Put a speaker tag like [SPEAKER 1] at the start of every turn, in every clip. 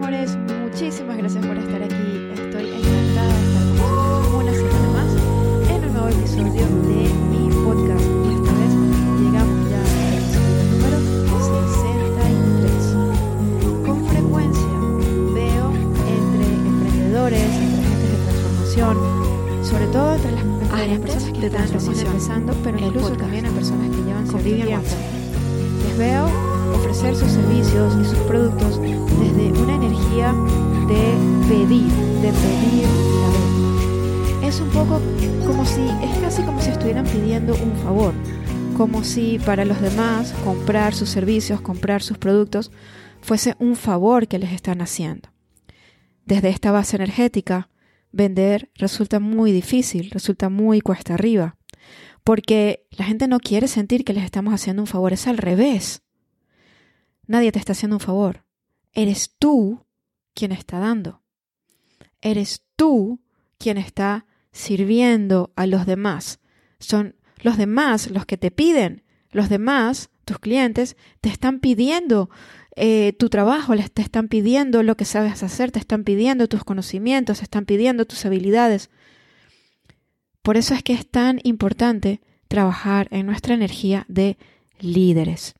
[SPEAKER 1] amores, muchísimas gracias por estar aquí. Estoy encantada de estar con vosotros una semana más en un nuevo episodio de mi podcast. Y esta vez llegamos ya al episodio número 63. Con frecuencia veo entre emprendedores, entre agentes de transformación, sobre todo entre las, entre las personas que están recién empezando, pero incluso también en personas que llevan cierto tiempo. Les veo ofrecer sus servicios y sus productos desde una energía de pedir, de pedir la. Es un poco como si, es casi como si estuvieran pidiendo un favor, como si para los demás comprar sus servicios, comprar sus productos, fuese un favor que les están haciendo. Desde esta base energética, vender resulta muy difícil, resulta muy cuesta arriba, porque la gente no quiere sentir que les estamos haciendo un favor, es al revés. Nadie te está haciendo un favor. Eres tú quien está dando. Eres tú quien está sirviendo a los demás. Son los demás los que te piden. Los demás, tus clientes, te están pidiendo eh, tu trabajo, les te están pidiendo lo que sabes hacer, te están pidiendo tus conocimientos, te están pidiendo tus habilidades. Por eso es que es tan importante trabajar en nuestra energía de líderes.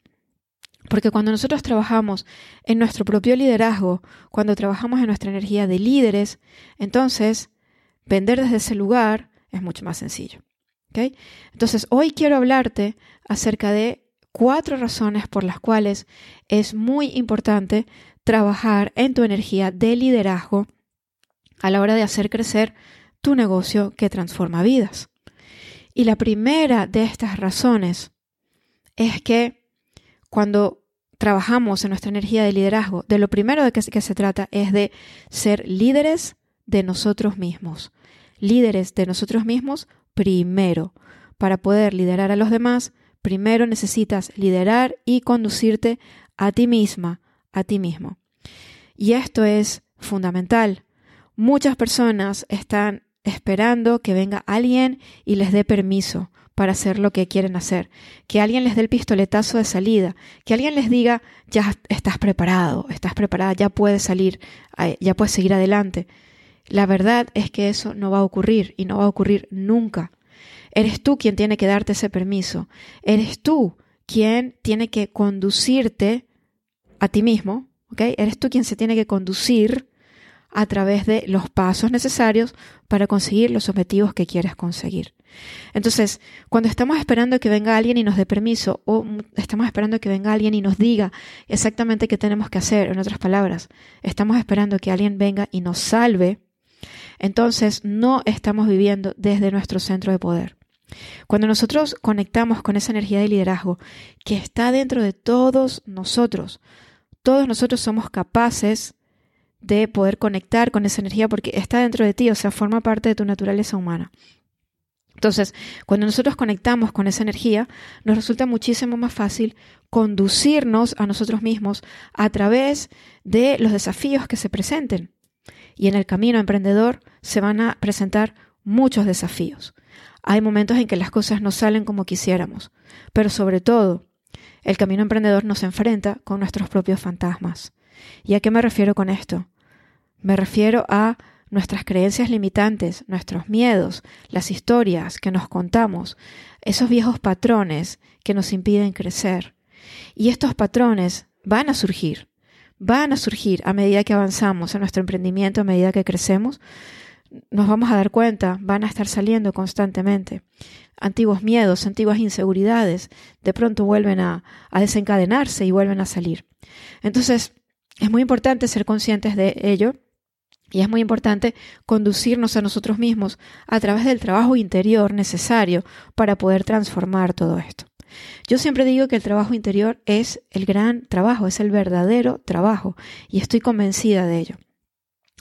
[SPEAKER 1] Porque cuando nosotros trabajamos en nuestro propio liderazgo, cuando trabajamos en nuestra energía de líderes, entonces vender desde ese lugar es mucho más sencillo. ¿okay? Entonces, hoy quiero hablarte acerca de cuatro razones por las cuales es muy importante trabajar en tu energía de liderazgo a la hora de hacer crecer tu negocio que transforma vidas. Y la primera de estas razones es que cuando trabajamos en nuestra energía de liderazgo, de lo primero de que, se trata es de ser líderes de nosotros mismos. Líderes de nosotros mismos primero. Para poder liderar a los demás, primero necesitas liderar y conducirte a ti misma, a ti mismo. Y esto es fundamental. Muchas personas están esperando que venga alguien y les dé permiso para hacer lo que quieren hacer, que alguien les dé el pistoletazo de salida, que alguien les diga, ya estás preparado, estás preparada, ya puedes salir, ya puedes seguir adelante. La verdad es que eso no va a ocurrir y no va a ocurrir nunca. Eres tú quien tiene que darte ese permiso. Eres tú quien tiene que conducirte a ti mismo, ¿ok? Eres tú quien se tiene que conducir a través de los pasos necesarios para conseguir los objetivos que quieres conseguir. Entonces, cuando estamos esperando que venga alguien y nos dé permiso, o estamos esperando que venga alguien y nos diga exactamente qué tenemos que hacer, en otras palabras, estamos esperando que alguien venga y nos salve, entonces no estamos viviendo desde nuestro centro de poder. Cuando nosotros conectamos con esa energía de liderazgo que está dentro de todos nosotros, todos nosotros somos capaces de poder conectar con esa energía porque está dentro de ti, o sea, forma parte de tu naturaleza humana. Entonces, cuando nosotros conectamos con esa energía, nos resulta muchísimo más fácil conducirnos a nosotros mismos a través de los desafíos que se presenten. Y en el camino emprendedor se van a presentar muchos desafíos. Hay momentos en que las cosas no salen como quisiéramos, pero sobre todo, el camino emprendedor nos enfrenta con nuestros propios fantasmas. ¿Y a qué me refiero con esto? Me refiero a nuestras creencias limitantes, nuestros miedos, las historias que nos contamos, esos viejos patrones que nos impiden crecer. Y estos patrones van a surgir, van a surgir a medida que avanzamos en nuestro emprendimiento, a medida que crecemos, nos vamos a dar cuenta, van a estar saliendo constantemente. Antiguos miedos, antiguas inseguridades, de pronto vuelven a, a desencadenarse y vuelven a salir. Entonces, es muy importante ser conscientes de ello y es muy importante conducirnos a nosotros mismos a través del trabajo interior necesario para poder transformar todo esto. Yo siempre digo que el trabajo interior es el gran trabajo, es el verdadero trabajo y estoy convencida de ello.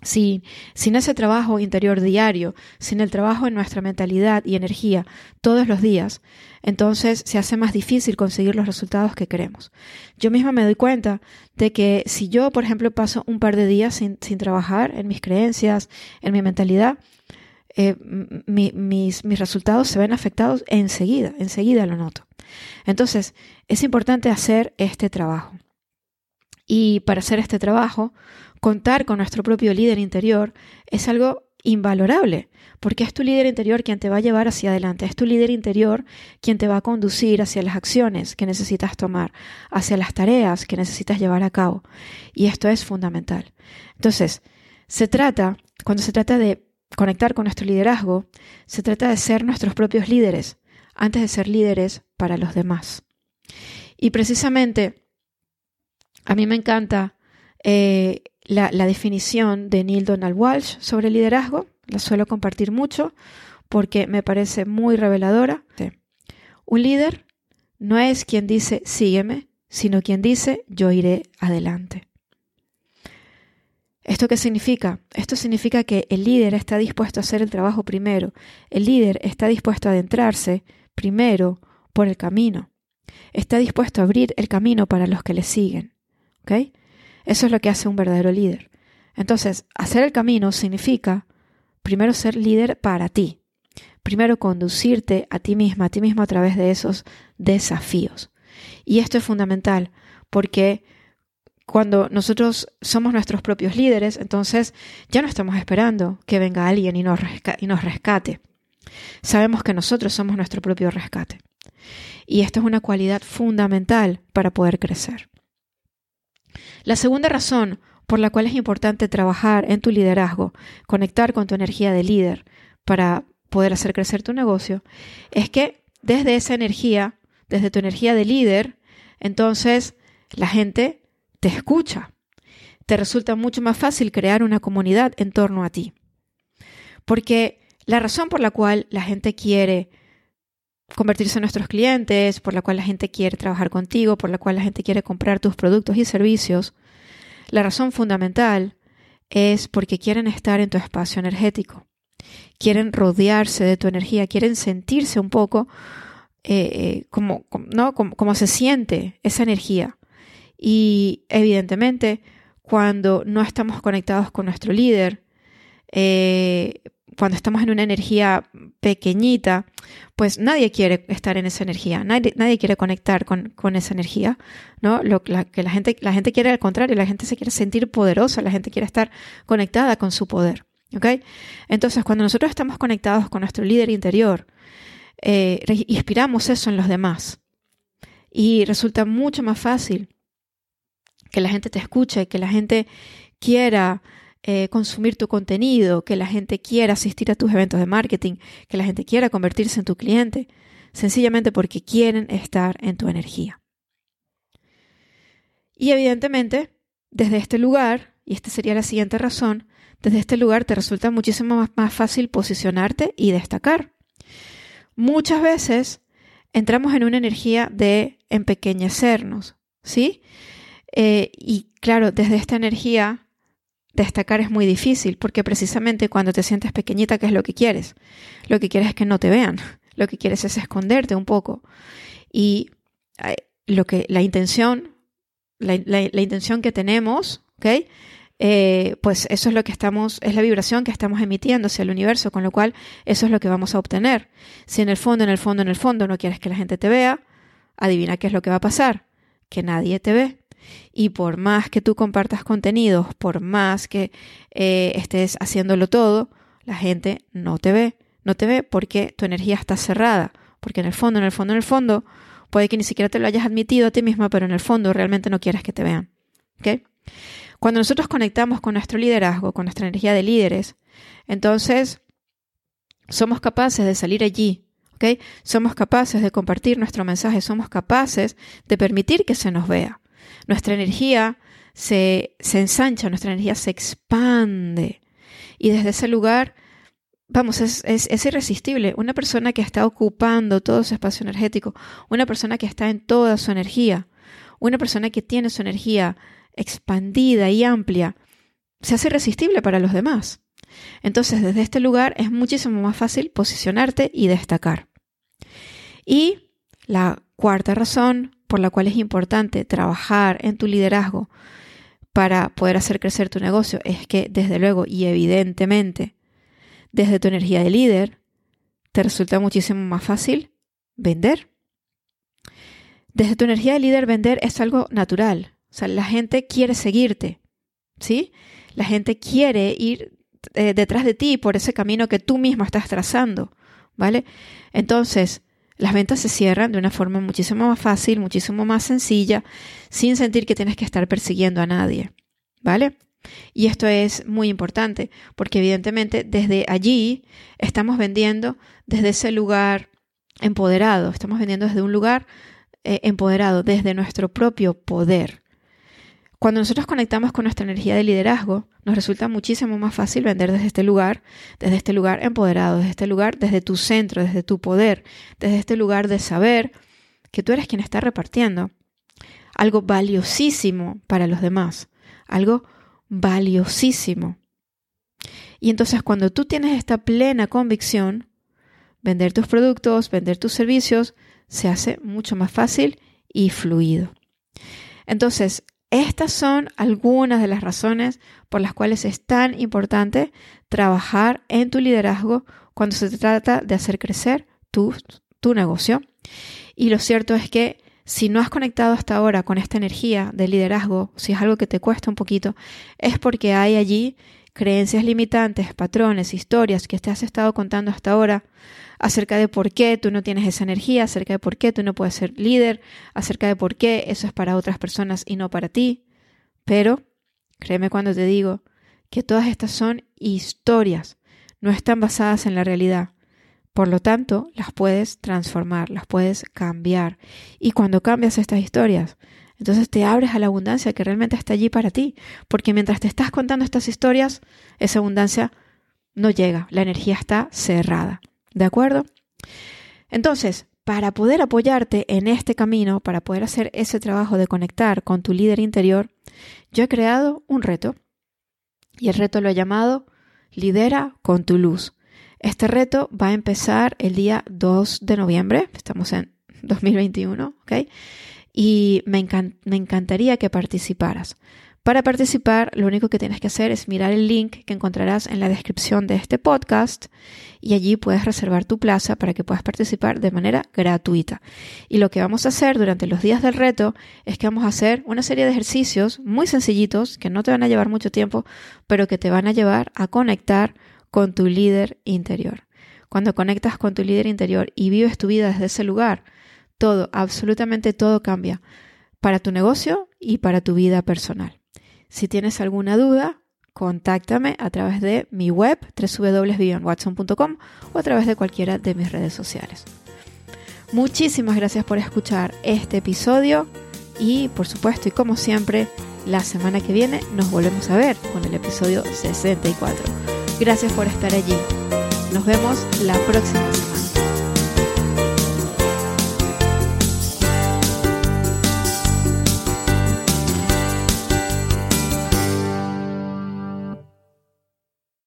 [SPEAKER 1] Si, sin ese trabajo interior diario, sin el trabajo en nuestra mentalidad y energía todos los días, entonces se hace más difícil conseguir los resultados que queremos. Yo misma me doy cuenta de que si yo, por ejemplo, paso un par de días sin, sin trabajar en mis creencias, en mi mentalidad, eh, mis, mis resultados se ven afectados enseguida, enseguida lo noto. Entonces, es importante hacer este trabajo. Y para hacer este trabajo, contar con nuestro propio líder interior es algo invalorable, porque es tu líder interior quien te va a llevar hacia adelante, es tu líder interior quien te va a conducir hacia las acciones que necesitas tomar, hacia las tareas que necesitas llevar a cabo. Y esto es fundamental. Entonces, se trata, cuando se trata de conectar con nuestro liderazgo, se trata de ser nuestros propios líderes, antes de ser líderes para los demás. Y precisamente, a mí me encanta eh, la, definición de Neil Donald Walsh sobre liderazgo. La suelo compartir mucho porque me parece muy reveladora. Un líder no es quien dice sígueme, sino quien dice yo iré adelante. ¿Esto qué significa? Esto significa que el líder está dispuesto a hacer el trabajo primero. El líder está dispuesto a adentrarse primero por el camino. Está dispuesto a abrir el camino para los que le siguen. Eso es lo que hace un verdadero líder. Entonces, hacer el camino significa primero ser líder para ti. Primero conducirte a ti misma, a ti mismo a través de esos desafíos. Y esto es fundamental porque cuando nosotros somos nuestros propios líderes, entonces ya no estamos esperando que venga alguien y nos, y nos rescate. Sabemos que nosotros somos nuestro propio rescate. Y esta es una cualidad fundamental para poder crecer. La segunda razón por la cual es importante trabajar en tu liderazgo, conectar con tu energía de líder para poder hacer crecer tu negocio, es que desde esa energía, desde tu energía de líder, entonces la gente te escucha. Te resulta mucho más fácil crear una comunidad en torno a ti. Porque la razón por la cual la gente quiere convertirse en nuestros clientes, por la cual la gente quiere trabajar contigo, por la cual la gente quiere comprar tus productos y servicios, la razón fundamental es porque quieren estar en tu espacio energético, quieren rodearse de tu energía, quieren sentirse un poco eh, eh, como, ¿no? como se siente esa energía. Y evidentemente, cuando no estamos conectados con nuestro líder, eh, cuando estamos en una energía pequeñita, pues nadie quiere estar en esa energía, nadie, quiere conectar con, con, esa energía, ¿no? Lo que la gente, la gente quiere al contrario, la gente se quiere sentir poderosa, la gente quiere estar conectada con su poder, ¿ok? Entonces, cuando nosotros estamos conectados con nuestro líder interior, eh, inspiramos eso en los demás y resulta mucho más fácil que la gente te escuche, que la gente quiera eh, consumir tu contenido, que la gente quiera asistir a tus eventos de marketing, que la gente quiera convertirse en tu cliente, sencillamente porque quieren estar en tu energía. Y evidentemente, desde este lugar, y esta sería la siguiente razón, desde este lugar te resulta muchísimo más, fácil posicionarte y destacar. Muchas veces entramos en una energía de empequeñecernos, ¿sí? Eh, y claro, desde esta energía destacar es muy difícil porque precisamente cuando te sientes pequeñita, ¿qué es lo que quieres? Lo que quieres es que no te vean, lo que quieres es esconderte un poco. Y eh, lo que la intención, la, intención que tenemos, ¿ok? Eh, pues eso es lo que estamos, es la vibración que estamos emitiendo hacia el universo, con lo cual eso es lo que vamos a obtener. Si en el fondo, en el fondo, en el fondo no quieres que la gente te vea, adivina qué es lo que va a pasar, que nadie te ve. Y por más que tú compartas contenidos, por más que eh, estés haciéndolo todo, la gente no te ve. No te ve porque tu energía está cerrada. Porque en el fondo, en el fondo, en el fondo, puede que ni siquiera te lo hayas admitido a ti misma, pero en el fondo realmente no quieres que te vean. Cuando nosotros conectamos con nuestro liderazgo, con nuestra energía de líderes, entonces somos capaces de salir allí Somos capaces de compartir nuestro mensaje, somos capaces de permitir que se nos vea nuestra energía se, ensancha, nuestra energía se expande. Y desde ese lugar, vamos, es, es, irresistible. Una persona que está ocupando todo su espacio energético, una persona que está en toda su energía, una persona que tiene su energía expandida y amplia, se hace irresistible para los demás. Entonces, desde este lugar es muchísimo más fácil posicionarte y destacar. Y la cuarta razón por la cual es importante trabajar en tu liderazgo para poder hacer crecer tu negocio es que, desde luego y evidentemente, desde tu energía de líder, te resulta muchísimo más fácil vender. Desde tu energía de líder, vender es algo natural. O sea, la gente quiere seguirte, ¿sí? La gente quiere ir eh, detrás de ti por ese camino que tú mismo estás trazando, ¿vale? Entonces, las ventas se cierran de una forma muchísimo más fácil, muchísimo más sencilla, sin sentir que tienes que estar persiguiendo a nadie, ¿vale? Y esto es muy importante porque evidentemente desde allí estamos vendiendo desde ese lugar empoderado, estamos vendiendo desde un lugar eh, empoderado, desde nuestro propio poder. Cuando nosotros conectamos con nuestra energía de liderazgo, nos resulta muchísimo más fácil vender desde este lugar, desde este lugar empoderado, desde este lugar, desde tu centro, desde tu poder, desde este lugar de saber que tú eres quien está repartiendo algo valiosísimo para los demás, algo valiosísimo. Y entonces cuando tú tienes esta plena convicción, vender tus productos, vender tus servicios, se hace mucho más fácil y fluido. Entonces, estas son algunas de las razones por las cuales es tan importante trabajar en tu liderazgo cuando se trata de hacer crecer tu, tu negocio. Y lo cierto es que si no has conectado hasta ahora con esta energía de liderazgo, si es algo que te cuesta un poquito, es porque hay allí creencias limitantes, patrones, historias que te has estado contando hasta ahora acerca de por qué tú no tienes esa energía, acerca de por qué tú no puedes ser líder, acerca de por qué eso es para otras personas y no para ti. Pero créeme cuando te digo que todas estas son historias, no están basadas en la realidad. Por lo tanto, las puedes transformar, las puedes cambiar. Y cuando cambias estas historias, entonces te abres a la abundancia que realmente está allí para ti. Porque mientras te estás contando estas historias, esa abundancia no llega, la energía está cerrada. ¿De acuerdo? Entonces, para poder apoyarte en este camino, para poder hacer ese trabajo de conectar con tu líder interior, yo he creado un reto. Y el reto lo he llamado Lidera con tu luz. Este reto va a empezar el día 2 de noviembre, estamos en 2021, ¿ok? Y me, me encantaría que participaras. Para participar, lo único que tienes que hacer es mirar el link que encontrarás en la descripción de este podcast y allí puedes reservar tu plaza para que puedas participar de manera gratuita. Y lo que vamos a hacer durante los días del reto es que vamos a hacer una serie de ejercicios muy sencillitos que no te van a llevar mucho tiempo, pero que te van a llevar a conectar con tu líder interior. Cuando conectas con tu líder interior y vives tu vida desde ese lugar, todo, absolutamente todo cambia para tu negocio y para tu vida personal. Si tienes alguna duda, contáctame a través de mi web www.vivianwatson.com o a través de cualquiera de mis redes sociales. Muchísimas gracias por escuchar este episodio y por supuesto y como siempre la semana que viene nos volvemos a ver con el episodio 64. Gracias por estar allí. Nos vemos la próxima.